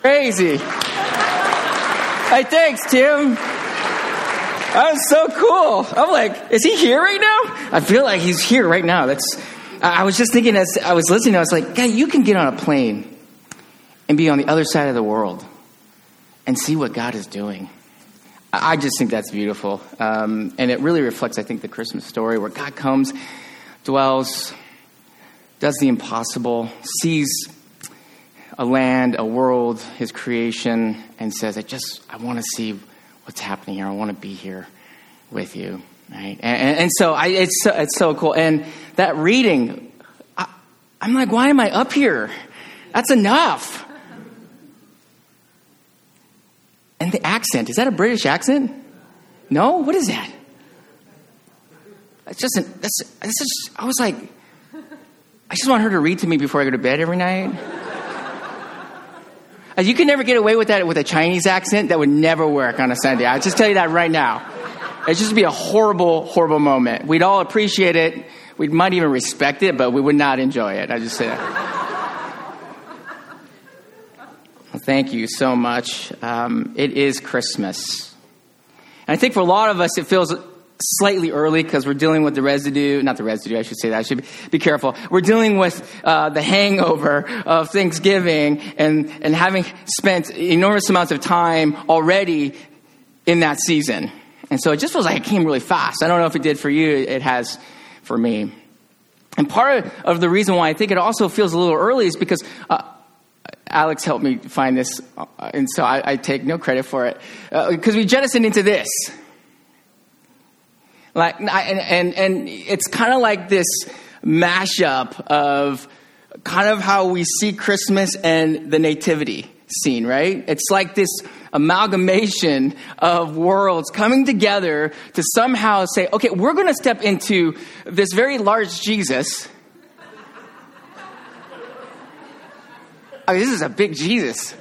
Crazy. Hey, thanks, Tim. That was so cool. I'm like, is he here right now? I feel like he's here right now. That's. I was just thinking as I was listening, I was like, God, you can get on a plane and be on the other side of the world and see what God is doing. I just think that's beautiful. Um, and it really reflects, I think, the Christmas story where God comes, dwells, does the impossible, sees a land, a world, his creation, and says, I just, I want to see what's happening here. I want to be here with you. Right? And, and so I, it's, so, it's so cool. And that reading, I, I'm like, why am I up here? That's enough. And the accent, is that a British accent? No? What is that? It's just, an, that's, that's just, I was like, I just want her to read to me before I go to bed every night. You can never get away with that with a Chinese accent. That would never work on a Sunday. I'll just tell you that right now. It'd just be a horrible, horrible moment. We'd all appreciate it. We might even respect it, but we would not enjoy it. I just say that. well, thank you so much. Um, it is Christmas. And I think for a lot of us, it feels slightly early because we're dealing with the residue, not the residue, I should say that. I should be, careful. We're dealing with uh, the hangover of Thanksgiving and, and having spent enormous amounts of time already in that season. And so it just feels like it came really fast. I don't know if it did for you, it has for me. And part of the reason why I think it also feels a little early is because uh, Alex helped me find this, uh, and so I, I, take no credit for it. Because uh, we jettisoned into this. Like, and, and, and it's kind of like this mashup of kind of how we see Christmas and the nativity scene, right? It's like this amalgamation of worlds coming together to somehow say, okay, we're going to step into this very large Jesus. I mean, this is a big Jesus.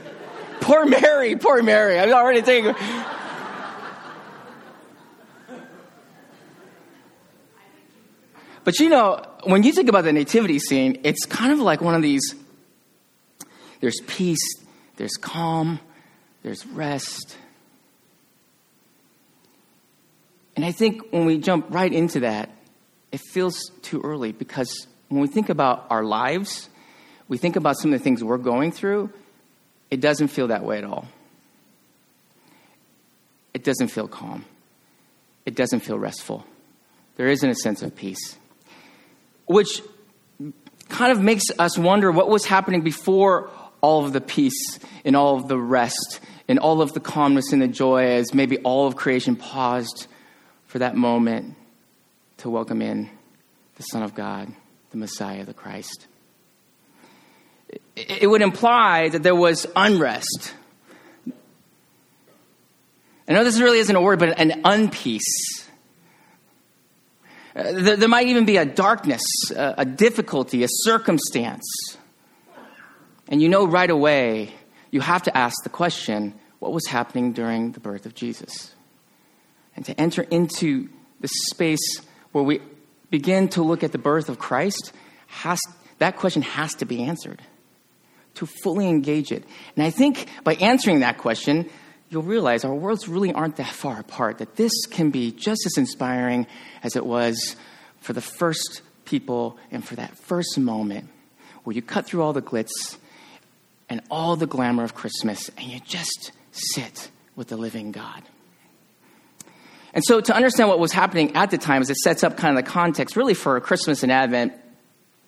Poor Mary, poor Mary. I'm already thinking. But you know, when you think about the nativity scene, it's kind of like one of these there's peace, there's calm, there's rest. And I think when we jump right into that, it feels too early because when we think about our lives, we think about some of the things we're going through, it doesn't feel that way at all. It doesn't feel calm. It doesn't feel restful. There isn't a sense of peace which kind of makes us wonder what was happening before all of the peace and all of the rest and all of the calmness and the joy as maybe all of creation paused for that moment to welcome in the Son of God, the Messiah, the Christ. It would imply that there was unrest. I know this really isn't a word, but an unpeace uh, there, there might even be a darkness, a, a difficulty, a circumstance. And you know right away, you have to ask the question what was happening during the birth of Jesus? And to enter into the space where we begin to look at the birth of Christ, has, that question has to be answered to fully engage it. And I think by answering that question, you'll realize our worlds really aren't that far apart, that this can be just as inspiring as it was for the first people and for that first moment where you cut through all the glitz and all the glamour of Christmas and you just sit with the living God. And so, to understand what was happening at the time, as it sets up kind of the context really for Christmas and Advent,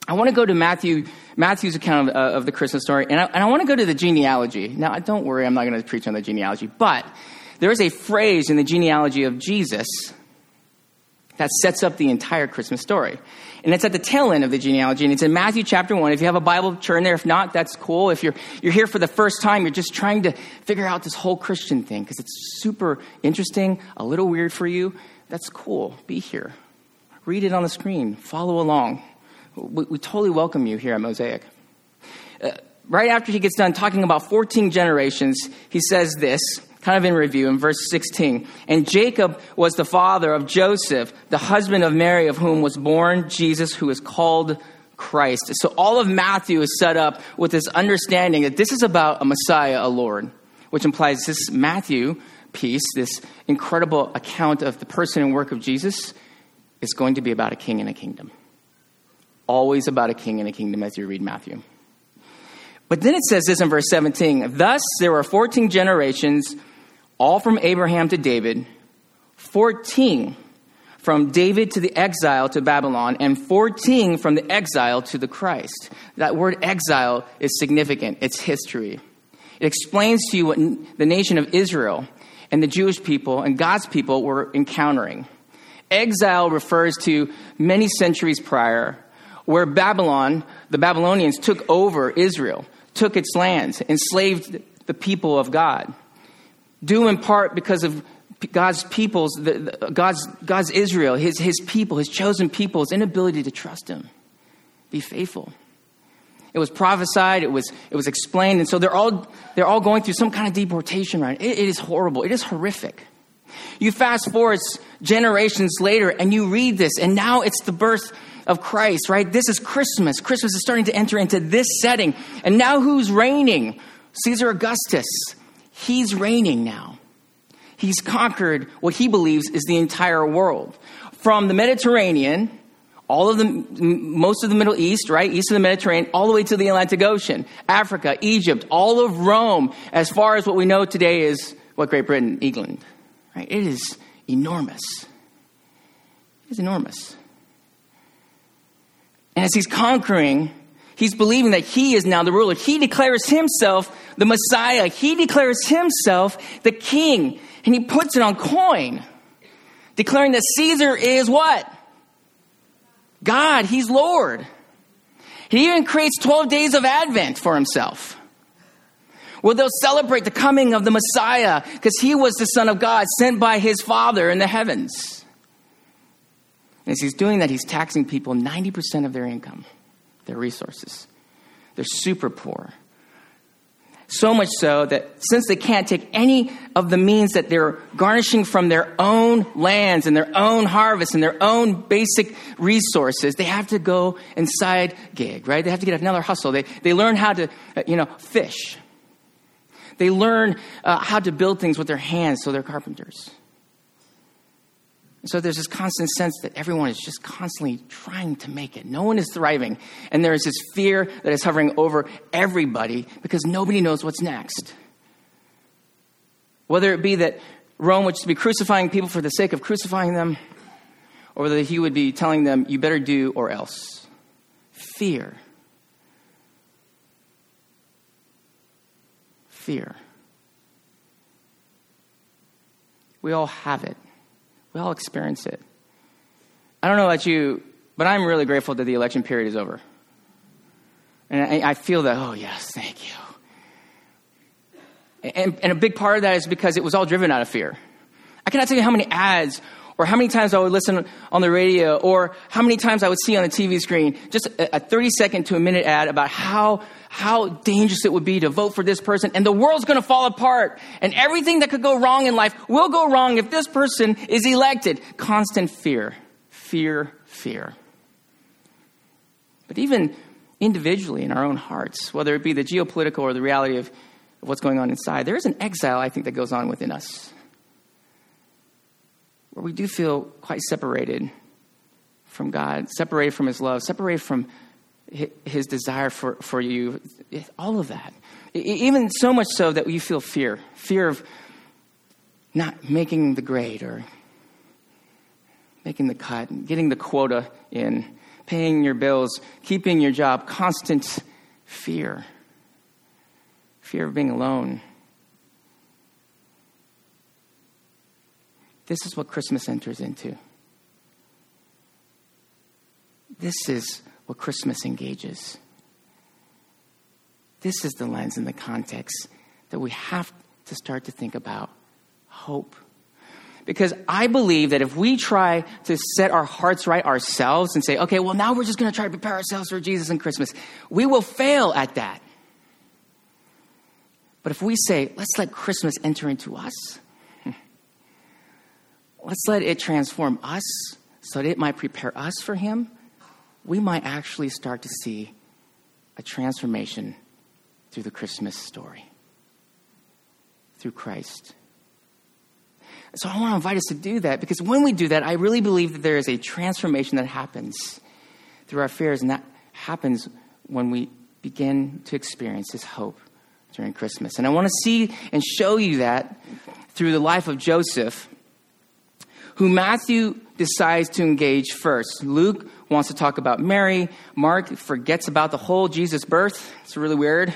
I want to go to Matthew, Matthew's account of, uh, of the Christmas story, and I, and I want to go to the genealogy. Now, don't worry, I'm not going to preach on the genealogy, but there is a phrase in the genealogy of Jesus that sets up the entire Christmas story. And it's at the tail end of the genealogy, and it's in Matthew chapter 1. If you have a Bible, turn there. If not, that's cool. If you're, you're here for the first time, you're just trying to figure out this whole Christian thing because it's super interesting, a little weird for you, that's cool. Be here. Read it on the screen. Follow along we, we totally welcome you here at Mosaic. Uh, right after he gets done talking about 14 generations, he says this, kind of in review, in verse 16. And Jacob was the father of Joseph, the husband of Mary, of whom was born Jesus, who is called Christ. So all of Matthew is set up with this understanding that this is about a Messiah, a Lord, which implies this Matthew piece, this incredible account of the person and work of Jesus, is going to be about a king and a kingdom. Always about a king and a kingdom as you read Matthew. But then it says this in verse 17 Thus there were 14 generations, all from Abraham to David, 14 from David to the exile to Babylon, and 14 from the exile to the Christ. That word exile is significant, it's history. It explains to you what the nation of Israel and the Jewish people and God's people were encountering. Exile refers to many centuries prior, where Babylon, the Babylonians, took over Israel, took its lands, enslaved the people of God, due in part because of God's people's, God's, God's Israel, his, his people, his chosen people's inability to trust him, be faithful. It was prophesied, it was, it was explained, and so they're all, they're all going through some kind of deportation, right? it, it is horrible, it is horrific. You fast forward generations later and you read this, and now it's the birth of Christ, right? This is Christmas. Christmas is starting to enter into this setting. And now who's reigning? Caesar Augustus. He's reigning now. He's conquered what he believes is the entire world. From the Mediterranean, all of the most of the Middle East, right, east of the Mediterranean, all the way to the Atlantic Ocean, Africa, Egypt, all of Rome, as far as what we know today is what Great Britain, England, right? It is enormous. It is enormous. And as he's conquering, he's believing that he is now the ruler. He declares himself the Messiah. He declares himself the king. And he puts it on coin, declaring that Caesar is what? God. He's Lord. He even creates 12 days of Advent for himself. Where they'll celebrate the coming of the Messiah because he was the Son of God sent by his Father in the heavens. And as he's doing that, he's taxing people 90% of their income, their resources. They're super poor. So much so that since they can't take any of the means that they're garnishing from their own lands and their own harvest and their own basic resources, they have to go inside gig, right? They have to get another hustle. They, they learn how to, uh, you know, fish. They learn uh, how to build things with their hands, so they're carpenters. So there's this constant sense that everyone is just constantly trying to make it. No one is thriving. And there is this fear that is hovering over everybody because nobody knows what's next. Whether it be that Rome would be crucifying people for the sake of crucifying them, or whether he would be telling them, you better do or else. Fear. Fear. We all have it. We all experience it. I don't know about you, but I'm really grateful that the election period is over. And I, I feel that, oh, yes, thank you. And, and a big part of that is because it was all driven out of fear. I cannot tell you how many ads or how many times I would listen on the radio, or how many times I would see on the TV screen just a 30 second to a minute ad about how, how dangerous it would be to vote for this person, and the world's gonna fall apart, and everything that could go wrong in life will go wrong if this person is elected. Constant fear, fear, fear. But even individually in our own hearts, whether it be the geopolitical or the reality of what's going on inside, there is an exile, I think, that goes on within us where we do feel quite separated from God, separated from His love, separated from His desire for, for you, all of that. Even so much so that you feel fear fear of not making the grade or making the cut, getting the quota in, paying your bills, keeping your job, constant fear. Fear of being alone, This is what Christmas enters into. This is what Christmas engages. This is the lens and the context that we have to start to think about hope. Because I believe that if we try to set our hearts right ourselves and say, okay, well, now we're just going to try to prepare ourselves for Jesus and Christmas, we will fail at that. But if we say, let's let Christmas enter into us, let's let it transform us so that it might prepare us for Him. We might actually start to see a transformation through the Christmas story, through Christ. So I want to invite us to do that because when we do that, I really believe that there is a transformation that happens through our fears, and that happens when we begin to experience this hope during Christmas. And I want to see and show you that through the life of Joseph, who Matthew decides to engage first. Luke wants to talk about Mary. Mark forgets about the whole Jesus birth. It's really weird.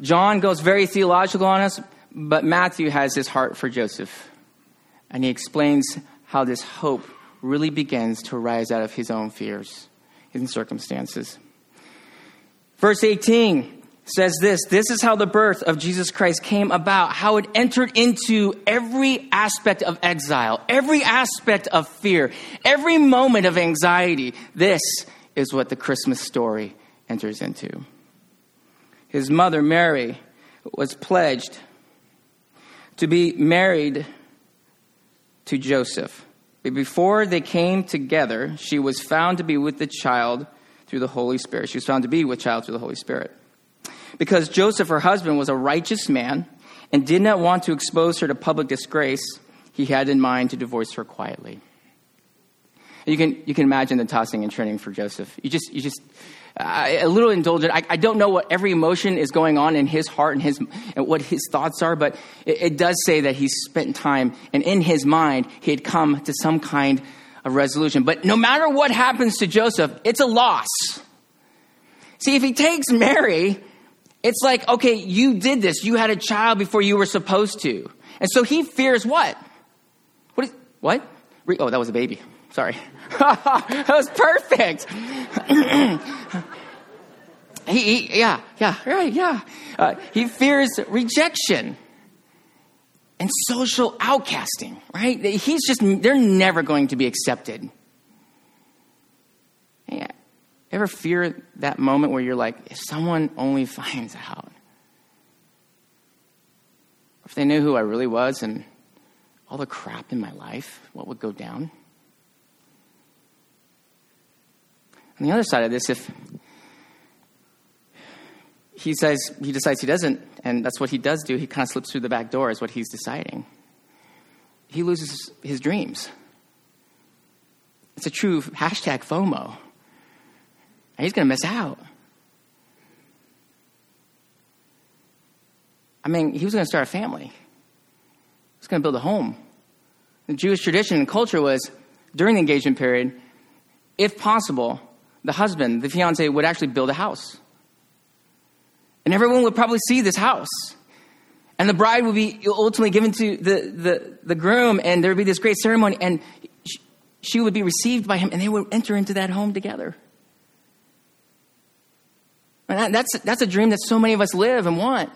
John goes very theological on us, but Matthew has his heart for Joseph. And he explains how this hope really begins to rise out of his own fears and circumstances. Verse 18 says this This is how the birth of Jesus Christ came about, how it entered into every aspect of exile, every aspect of fear, every moment of anxiety. This is what the Christmas story enters into. His mother, Mary, was pledged to be married to Joseph. But before they came together, she was found to be with the child through the Holy Spirit. She was found to be with child through the Holy Spirit. Because Joseph, her husband, was a righteous man and did not want to expose her to public disgrace, he had in mind to divorce her quietly. You can, you can imagine the tossing and turning for Joseph. You just, you just uh, a little indulgent. I, I, don't know what every emotion is going on in his heart and, his, and what his thoughts are, but it, it does say that he spent time and in his mind he had come to some kind of resolution. But no matter what happens to Joseph, it's a loss. See, if he takes Mary, it's like, okay, you did this. You had a child before you were supposed to. And so he fears what? What? Is, what? Oh, that was a baby. Sorry. that was perfect. he, he, yeah, yeah, right, yeah. Uh, he fears rejection and social outcasting, right? He's just, they're never going to be accepted. Yeah. Ever fear that moment where you're like, if someone only finds out, if they knew who I really was and all the crap in my life, what would go down? On the other side of this, if he says he decides he doesn't, and that's what he does do, he kind of slips through the back door, is what he's deciding. He loses his dreams. It's a true hashtag FOMO. He's going to miss out. I mean, he was going to start a family. He was going to build a home. The Jewish tradition and culture was during the engagement period, if possible, the husband, the fiance, would actually build a house. And everyone would probably see this house. And the bride would be ultimately given to the, the, the groom, and there would be this great ceremony, and she would be received by him, and they would enter into that home together. And that's, that's a dream that so many of us live and want.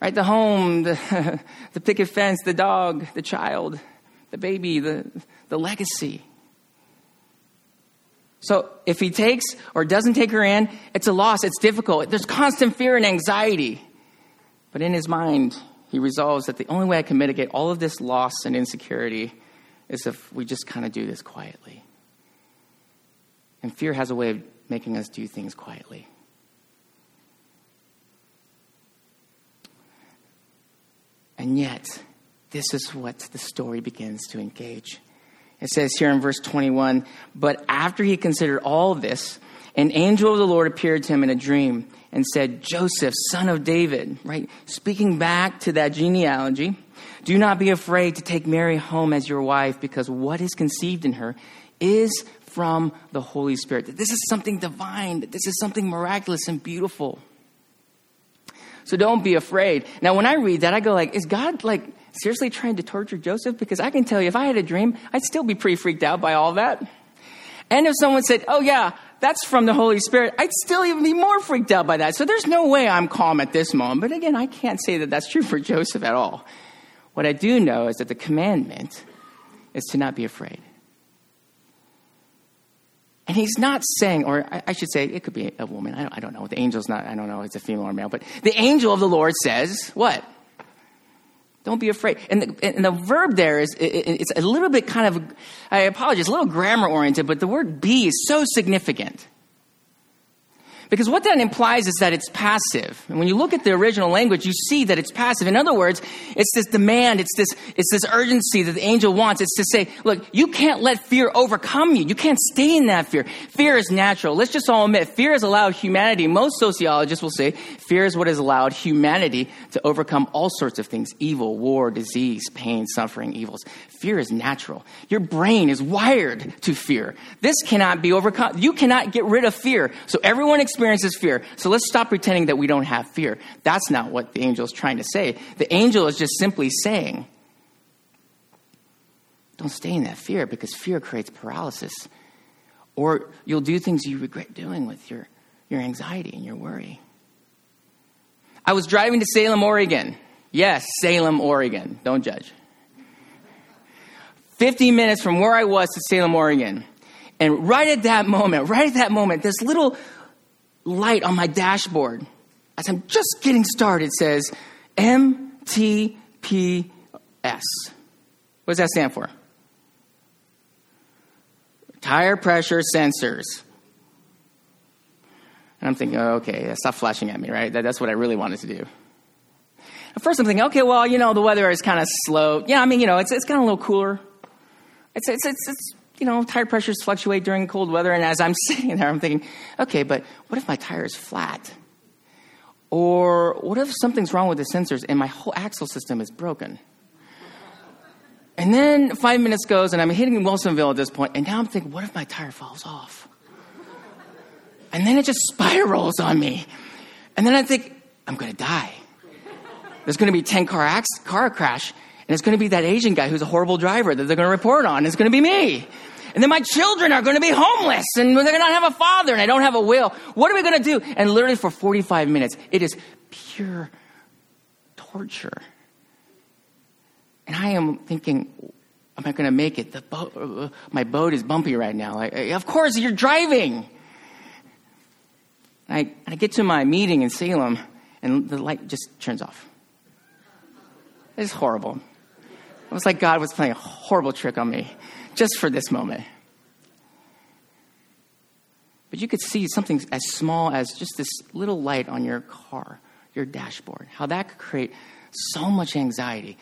Right? The home, the, the picket fence, the dog, the child, the baby, the, the legacy. So if he takes or doesn't take her in, it's a loss. It's difficult. There's constant fear and anxiety. But in his mind, he resolves that the only way I can mitigate all of this loss and insecurity is if we just kind of do this quietly. And fear has a way of making us do things quietly. And yet, this is what the story begins to engage. It says here in verse 21 But after he considered all this, an angel of the Lord appeared to him in a dream and said, Joseph, son of David, right? Speaking back to that genealogy, do not be afraid to take Mary home as your wife, because what is conceived in her is from the Holy Spirit. That this is something divine, that this is something miraculous and beautiful. So don't be afraid. Now, when I read that, I go like, is God like seriously trying to torture Joseph? Because I can tell you, if I had a dream, I'd still be pretty freaked out by all that. And if someone said, oh yeah, that's from the Holy Spirit, I'd still even be more freaked out by that. So there's no way I'm calm at this moment. But again, I can't say that that's true for Joseph at all. What I do know is that the commandment is to not be afraid. And he's not saying, or I, should say, it could be a woman. I don't, I don't know. The angel's not, I don't know, it's a female or male. But the angel of the Lord says, what? Don't be afraid. And the, and the verb there is, it's a little bit kind of, I apologize, a little grammar oriented, but the word be is so significant. Because what that implies is that it's passive. And when you look at the original language, you see that it's passive. In other words, it's this demand, it's this, it's this urgency that the angel wants. It's to say, look, you can't let fear overcome you. You can't stay in that fear. Fear is natural. Let's just all admit, fear has allowed humanity, most sociologists will say, fear is what has allowed humanity to overcome all sorts of things evil, war, disease, pain, suffering, evils. Fear is natural. Your brain is wired to fear. This cannot be overcome. You cannot get rid of fear. So everyone experiences experiences fear. So let's stop pretending that we don't have fear. That's not what the angel is trying to say. The angel is just simply saying, don't stay in that fear because fear creates paralysis. Or you'll do things you regret doing with your, your anxiety and your worry. I was driving to Salem, Oregon. Yes, Salem, Oregon. Don't judge. 15 minutes from where I was to Salem, Oregon. And right at that moment, right at that moment, this little light on my dashboard as I'm just getting started says MTPS. What does that stand for? Tire pressure sensors. And I'm thinking, oh, okay, stop flashing at me, right? That, that's what I really wanted to do. At first, I'm thinking, okay, well, you know, the weather is kind of slow. Yeah, I mean, you know, it's, it's kind of a little cooler. It's, it's, it's, it's you know, tire pressures fluctuate during cold weather. And as I'm sitting there, I'm thinking, okay, but what if my tire is flat? Or what if something's wrong with the sensors and my whole axle system is broken? And then five minutes goes, and I'm hitting Wilsonville at this point, and now I'm thinking, what if my tire falls off? And then it just spirals on me. And then I think, I'm gonna die. There's gonna be a 10 car, ax- car crash, and it's gonna be that Asian guy who's a horrible driver that they're gonna report on. It's gonna be me. And then my children are going to be homeless and they're going to have a father and I don't have a will. What are we going to do? And literally for 45 minutes, it is pure torture. And I am thinking, am I going to make it? The boat, uh, my boat is bumpy right now. Of course, you're driving. I, I get to my meeting in Salem and the light just turns off. It's horrible. It was like God was playing a horrible trick on me just for this moment. But you could see something as small as just this little light on your car, your dashboard, how that could create so much anxiety.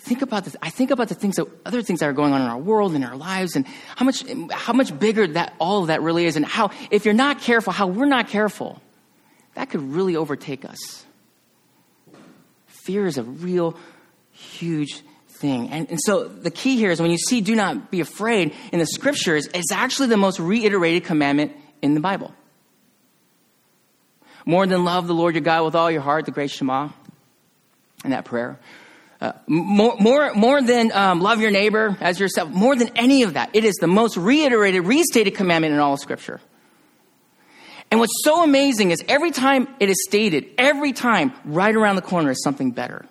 Think about this. I think about the things that other things that are going on in our world, in our lives, and how much how much bigger that all of that really is, and how if you're not careful, how we're not careful, that could really overtake us. Fear is a real huge thing. And, and so the key here is when you see do not be afraid in the scriptures, it's actually the most reiterated commandment in the Bible. More than love the Lord your God with all your heart, the great Shema, and that prayer. Uh, more, more, more than um, love your neighbor as yourself, more than any of that, it is the most reiterated, restated commandment in all of Scripture. And what's so amazing is every time it is stated, every time, right around the corner is something better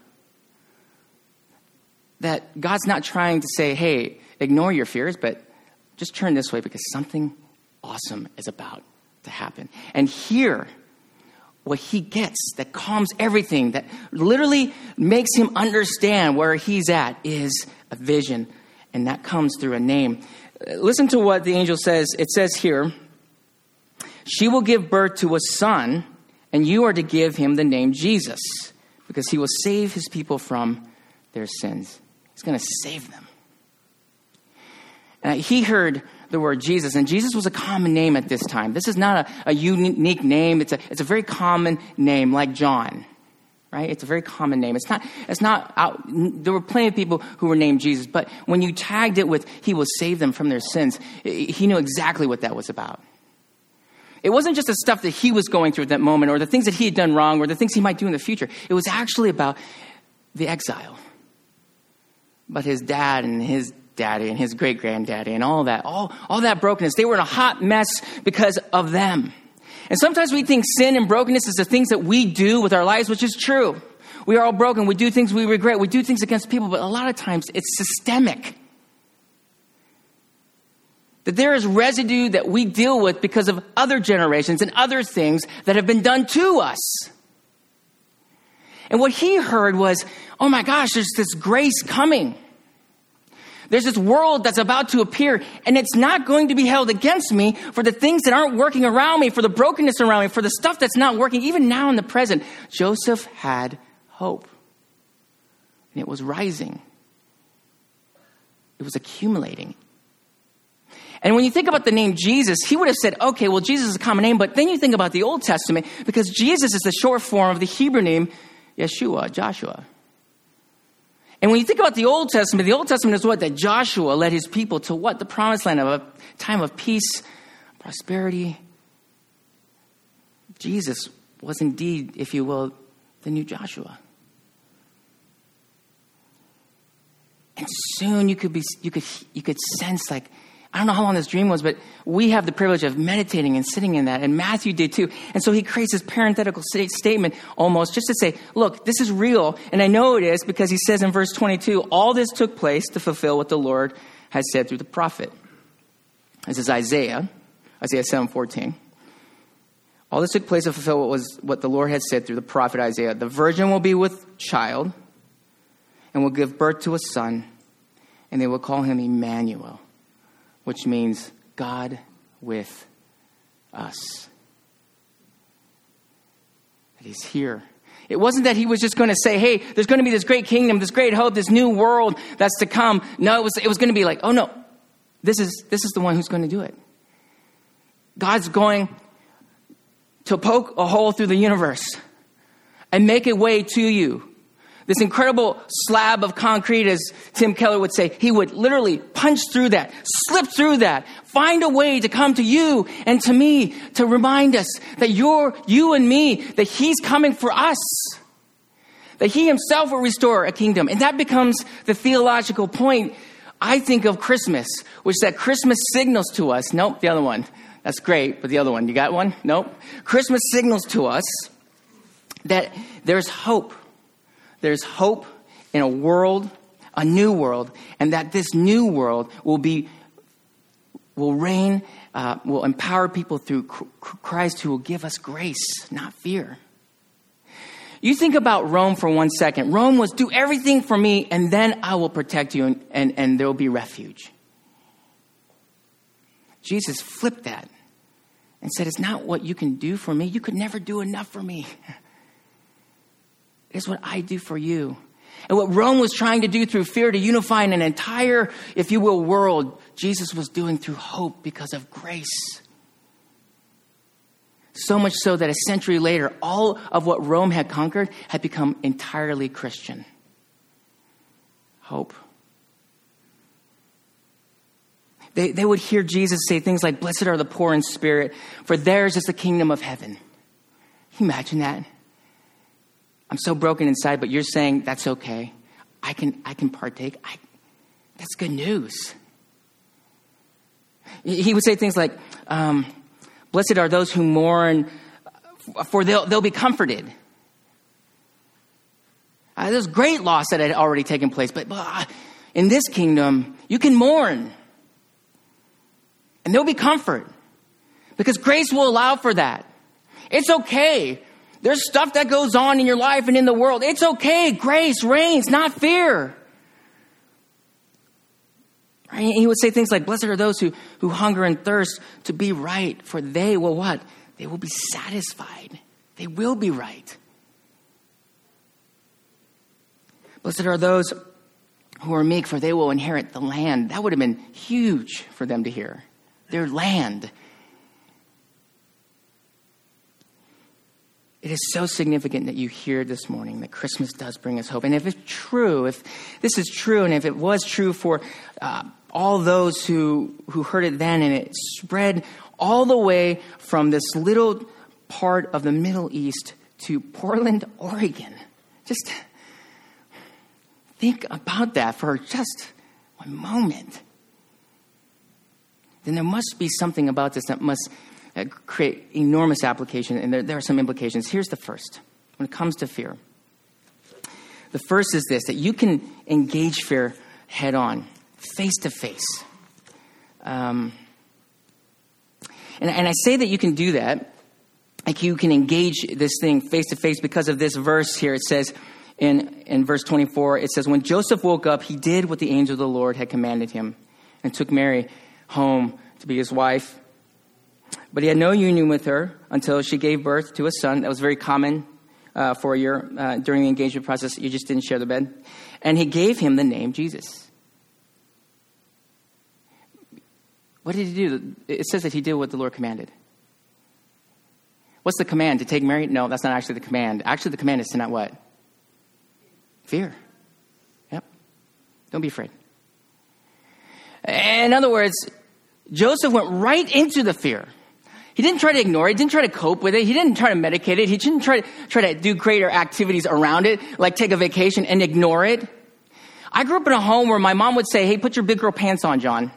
that God's not trying to say, hey, ignore your fears, but just turn this way because something awesome is about to happen. And here, what he gets that calms everything, that literally makes him understand where he's at, is a vision. And that comes through a name. Listen to what the angel says. It says here, She will give birth to a son, and you are to give him the name Jesus, because he will save his people from their sins. He's going to save them. He heard the word Jesus, and Jesus was a common name at this time. This is not a, a unique name, it's a, it's a very common name, like John. Right? It's a very common name. It's not, it's not out, there were plenty of people who were named Jesus, but when you tagged it with, He will save them from their sins, he knew exactly what that was about. It wasn't just the stuff that he was going through at that moment, or the things that he had done wrong, or the things he might do in the future. It was actually about the exile but his dad and his daddy and his great granddaddy and all that, all, all that brokenness, they were in a hot mess because of them. And sometimes we think sin and brokenness is the things that we do with our lives, which is true. We are all broken. We do things we regret. We do things against people, but a lot of times it's systemic. That there is residue that we deal with because of other generations and other things that have been done to us. And what he heard was, oh my gosh, there's this grace coming. There's this world that's about to appear, and it's not going to be held against me for the things that aren't working around me, for the brokenness around me, for the stuff that's not working, even now in the present. Joseph had hope, and it was rising, it was accumulating. And when you think about the name Jesus, he would have said, okay, well, Jesus is a common name, but then you think about the Old Testament because Jesus is the short form of the Hebrew name Yeshua, Joshua. And when you think about the Old Testament, the Old Testament is what? That Joshua led his people to what? The promised land of a time of peace, prosperity. Jesus was indeed, if you will, the new Joshua. And soon you could be you could you could sense like I don't know how long this dream was, but we have the privilege of meditating and sitting in that. And Matthew did too. And so he creates this parenthetical statement almost just to say, look, this is real. And I know it is because he says in verse 22, all this took place to fulfill what the Lord has said through the prophet. This is Isaiah, Isaiah 7:14. All this took place to fulfill what was what the Lord had said through the prophet Isaiah. The virgin will be with child and will give birth to a son, and they will call him Emmanuel which means God with us. That He's here. It wasn't that He was just going to say, hey, there's going to be this great kingdom, this great hope, this new world that's to come. No, it was, it was going to be like, oh no, this is, this is the one who's going to do it. God's going to poke a hole through the universe and make a way to you this incredible slab of concrete, as Tim Keller would say, he would literally punch through that, slip through that, find a way to come to you and to me to remind us that you're, you and me, that he's coming for us. That he himself will restore a kingdom. And that becomes the theological point, I think, of Christmas, which that Christmas signals to us. Nope, the other one. That's great, but the other one, you got one? Nope. Christmas signals to us that there's hope there's hope in a world, a new world, and that this new world will be will reign, uh, will empower people through Christ who will give us grace, not fear. You think about Rome for one second. Rome was do everything for me, and then I will protect you, and, and, and there will be refuge. Jesus flipped that and said, It's not what you can do for me. You could never do enough for me. is what I do for you. And what Rome was trying to do through fear to unify an entire, if you will, world, Jesus was doing through hope because of grace. So much so that a century later, all of what Rome had conquered had become entirely Christian. Hope. They, they would hear Jesus say things like, Blessed are the poor in spirit, for theirs is the kingdom of heaven. Can you imagine that? I'm so broken inside, but you're saying that's okay. I can, I can partake. I, that's good news. He would say things like, um, Blessed are those who mourn, for they'll, they'll be comforted. Uh, there's great loss that had already taken place, but uh, in this kingdom, you can mourn. And there'll be comfort. Because grace will allow for that. It's okay there's stuff that goes on in your life and in the world. It's okay. Grace reigns, not fear. He would say things like, Blessed are those who, who hunger and thirst to be right, for they will what? They will be satisfied. They will be right. Blessed are those who are meek, for they will inherit the land. That would have been huge for them to hear. Their land. It is so significant that you hear this morning that Christmas does bring us hope. And if it's true, if this is true, and if it was true for uh, all those who, who heard it then, and it spread all the way from this little part of the Middle East to Portland, Oregon, just think about that for just one moment. Then there must be something about this that must Uh, create enormous application, and there, there are some implications. Here's the first when it comes to fear. The first is this that you can engage fear head on, face to face. Um, and, and I say that you can do that like you can engage this thing face to face because of this verse here. It says in, in verse 24, it says, When Joseph woke up, he did what the angel of the Lord had commanded him and took Mary home to be his wife. But he had no union with her until she gave birth to a son. That was very common uh, for a year uh, during the engagement process. You just didn't share the bed. And he gave him the name Jesus. What did he do? It says that he did what the Lord commanded. What's the command? To take Mary? No, that's not actually the command. Actually, the command is to not what? Fear. Yep. Don't be afraid. In other words, Joseph went right into the fear. He didn't try to ignore it. He didn't try to cope with it. He didn't try to medicate it. He didn't try to, try to do greater activities around it, like take a vacation and ignore it. I grew up in a home where my mom would say, Hey, put your big girl pants on, John.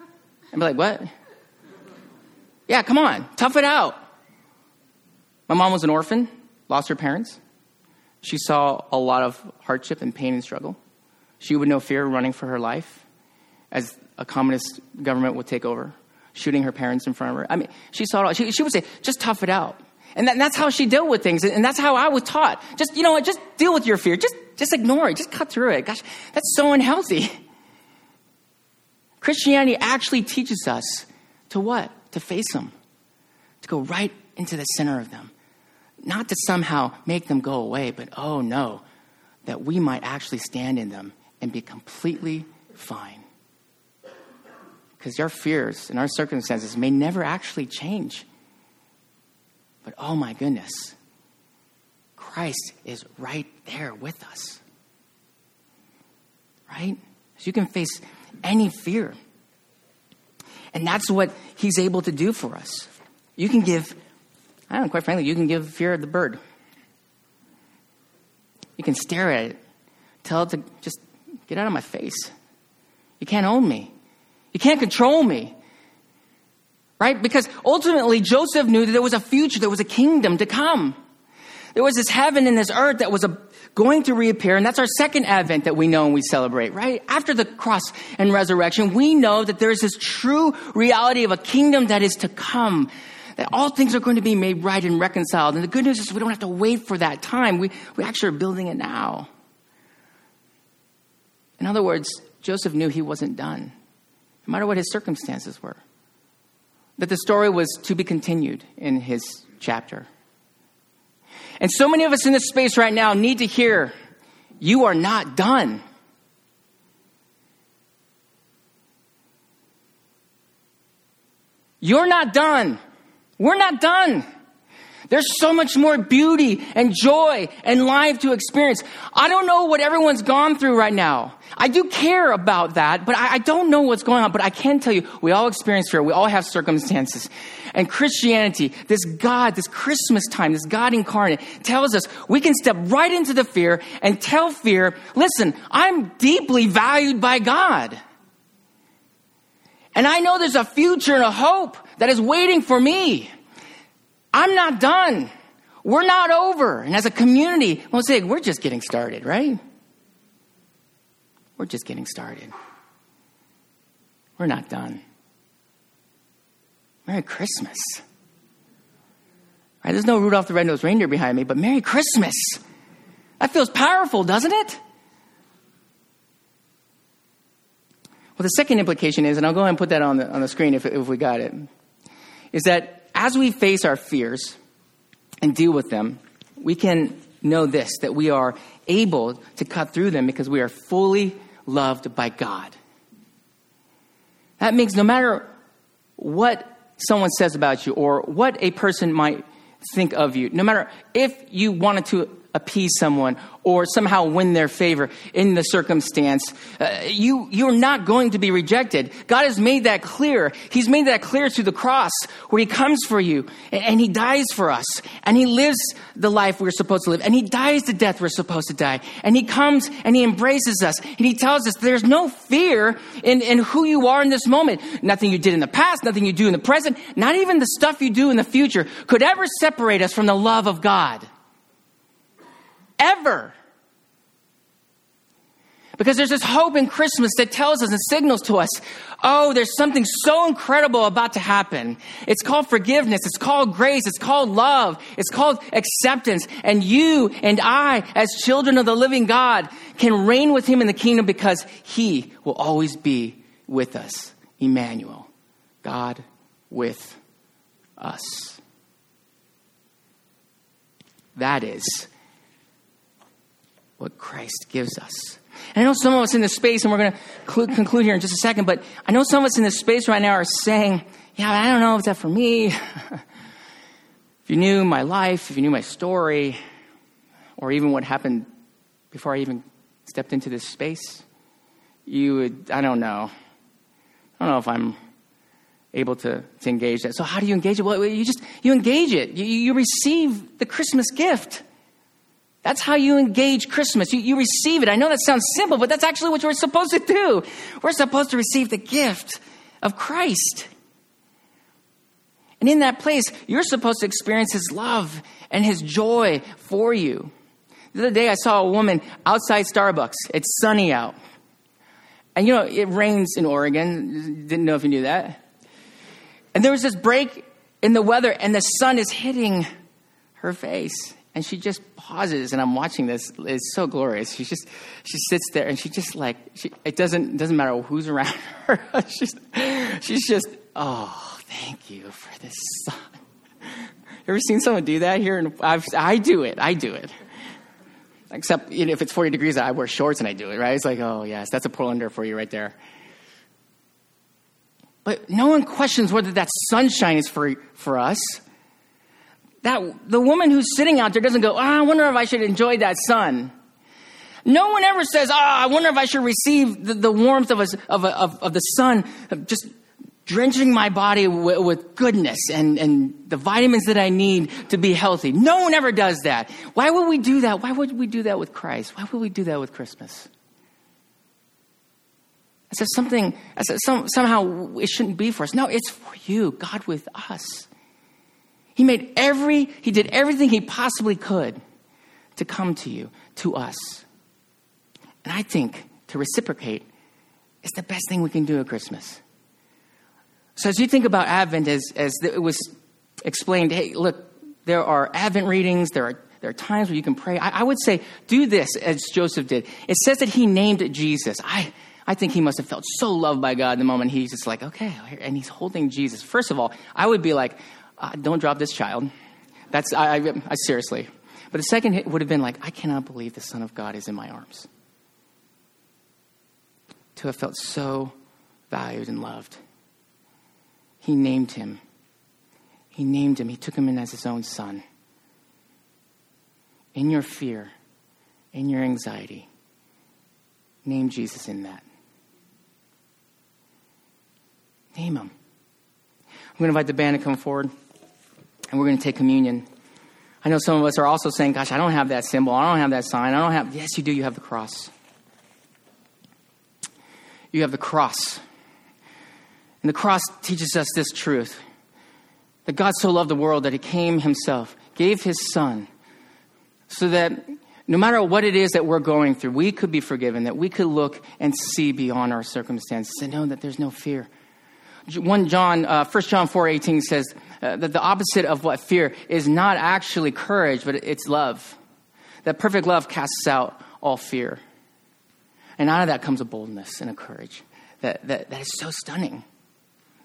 I'd be like, What? Yeah, come on, tough it out. My mom was an orphan, lost her parents. She saw a lot of hardship and pain and struggle. She would know fear running for her life as a communist government would take over, shooting her parents in front of her. I mean, she saw it all. She, she would say, just tough it out. And, that, and that's how she dealt with things. And that's how I was taught. Just, you know what, just deal with your fear. Just, just ignore it. Just cut through it. Gosh, that's so unhealthy. Christianity actually teaches us to what? To face them, to go right into the center of them. Not to somehow make them go away, but oh no, that we might actually stand in them and be completely fine. Because our fears and our circumstances may never actually change. But oh my goodness, Christ is right there with us. Right? So you can face any fear. And that's what he's able to do for us. You can give, I don't know, quite frankly, you can give fear the bird. You can stare at it, tell it to just get out of my face. You can't own me. You can't control me. Right? Because ultimately, Joseph knew that there was a future, there was a kingdom to come. There was this heaven and this earth that was a, going to reappear, and that's our second advent that we know and we celebrate, right? After the cross and resurrection, we know that there is this true reality of a kingdom that is to come. That all things are going to be made right and reconciled. And the good news is we don't have to wait for that time. We, we actually are building it now. In other words, Joseph knew he wasn't done no matter what his circumstances were. That the story was to be continued in his chapter. And so many of us in this space right now need to hear you are not done. You're not done. We're not done. There's so much more beauty and joy and life to experience. I don't know what everyone's gone through right now. I do care about that, but I, I, don't know what's going on. But I can tell you, we all experience fear. We all have circumstances. And Christianity, this God, this Christmas time, this God incarnate, tells us we can step right into the fear and tell fear, listen, I'm deeply valued by God. And I know there's a future and a hope that is waiting for me. I'm not done. We're not over. And as a community, say, we're just getting started, right? We're just getting started. We're not done. Merry Christmas. Right, there's no Rudolph the Red-Nosed Reindeer behind me, but Merry Christmas. That feels powerful, doesn't it? Well, the second implication is, and I'll go ahead and put that on the, on the screen if, if we got it, is that as we face our fears and deal with them, we can know this that we are able to cut through them because we are fully loved by God. That means no matter what someone says about you or what a person might think of you, no matter if you wanted to appease someone or somehow win their favor in the circumstance, uh, you, you're not going to be rejected. God has made that clear. He's made that clear through the cross where He comes for you and, and He dies for us and He lives the life we're supposed to live and He dies the death we're supposed to die and He comes and He embraces us and He tells us there's no fear in, in who you are in this moment. Nothing you did in the past, nothing you do in the present, not even the stuff you do in the future could ever separate us from the love of God ever. Because there's this hope in Christmas that tells us and signals to us, oh, there's something so incredible about to happen. It's called forgiveness. It's called grace. It's called love. It's called acceptance. And you and I, as children of the living God, can reign with him in the kingdom because he will always be with us. Emmanuel, God with us. That is what Christ gives us. And I know some of us in this space, and we're going to cl- conclude here in just a second, but I know some of us in this space right now are saying, yeah, I don't know if that's for me. if you knew my life, if you knew my story, or even what happened before I even stepped into this space, you would, I don't know. I don't know if I'm able to, to engage that. So how do you engage it? Well, you just, you engage it. You, you receive the Christmas gift. That's how you engage Christmas. You, you receive it. I know that sounds simple, but that's actually what we're supposed to do. We're supposed to receive the gift of Christ. And in that place, you're supposed to experience His love and His joy for you. The other day, I saw a woman outside Starbucks. It's sunny out. And you know, it rains in Oregon. Didn't know if you knew that. And there was this break in the weather, and the sun is hitting her face and she just pauses and i'm watching this. It's so glorious. She just she sits there and she just like she, it doesn't doesn't matter who's around her. She's, she's just oh thank you for this sun. Ever seen someone do that here? And I've, i do it. I do it. Except you know, if it's 40 degrees i wear shorts and i do it right? It's like oh yes that's a portlander for you right there. But no one questions whether that sunshine is for, for us that the woman who's sitting out there doesn't go, oh, I wonder if I should enjoy that sun. No one ever says, oh, I wonder if I should receive the, the warmth of, a, of, a, of, of, the sun, just drenching my body with, with goodness and, and the vitamins that I need to be healthy. No one ever does that. Why would we do that? Why would we do that with Christ? Why would we do that with Christmas? I said something, I said some, somehow it shouldn't be for us. No, it's for you, God with us. He made every, he did everything he possibly could to come to you, to us. And I think to reciprocate is the best thing we can do at Christmas. So as you think about Advent, as, as it was explained, hey, look, there are Advent readings, there are, there are times where you can pray. I, I would say do this as Joseph did. It says that he named Jesus. I, I think he must have felt so loved by God in the moment. He's just like, okay, and he's holding Jesus. First of all, I would be like, uh, don't drop this child. That's, I, I, I seriously. But the second hit would have been like, I cannot believe the Son of God is in my arms. To have felt so valued and loved. He named him. He named him. He took him in as his own son. In your fear, in your anxiety, name Jesus in that. Name him. I'm going to invite the band to come forward and we're going to take communion. I know some of us are also saying, Gosh, I don't have that symbol. I don't have that sign. I don't have. Yes, you do. You have the cross. You have the cross. And the cross teaches us this truth that God so loved the world that he came himself, gave his son, so that no matter what it is that we're going through, we could be forgiven, that we could look and see beyond our circumstances and know that there's no fear. 1 John, uh, 1 John 4 18 says uh, that the opposite of what fear is not actually courage, but it's love. That perfect love casts out all fear. And out of that comes a boldness and a courage that, that, that is so stunning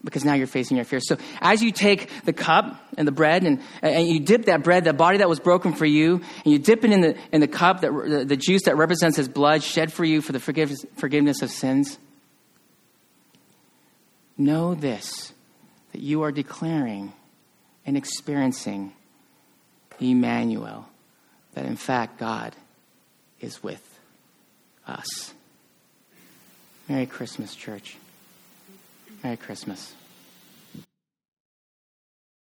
because now you're facing your fear. So as you take the cup and the bread and, and you dip that bread, the body that was broken for you, and you dip it in the, in the cup, that, the, the juice that represents his blood shed for you for the forgiveness, forgiveness of sins, Know this that you are declaring and experiencing Emmanuel, that in fact God is with us. Merry Christmas, church. Merry Christmas.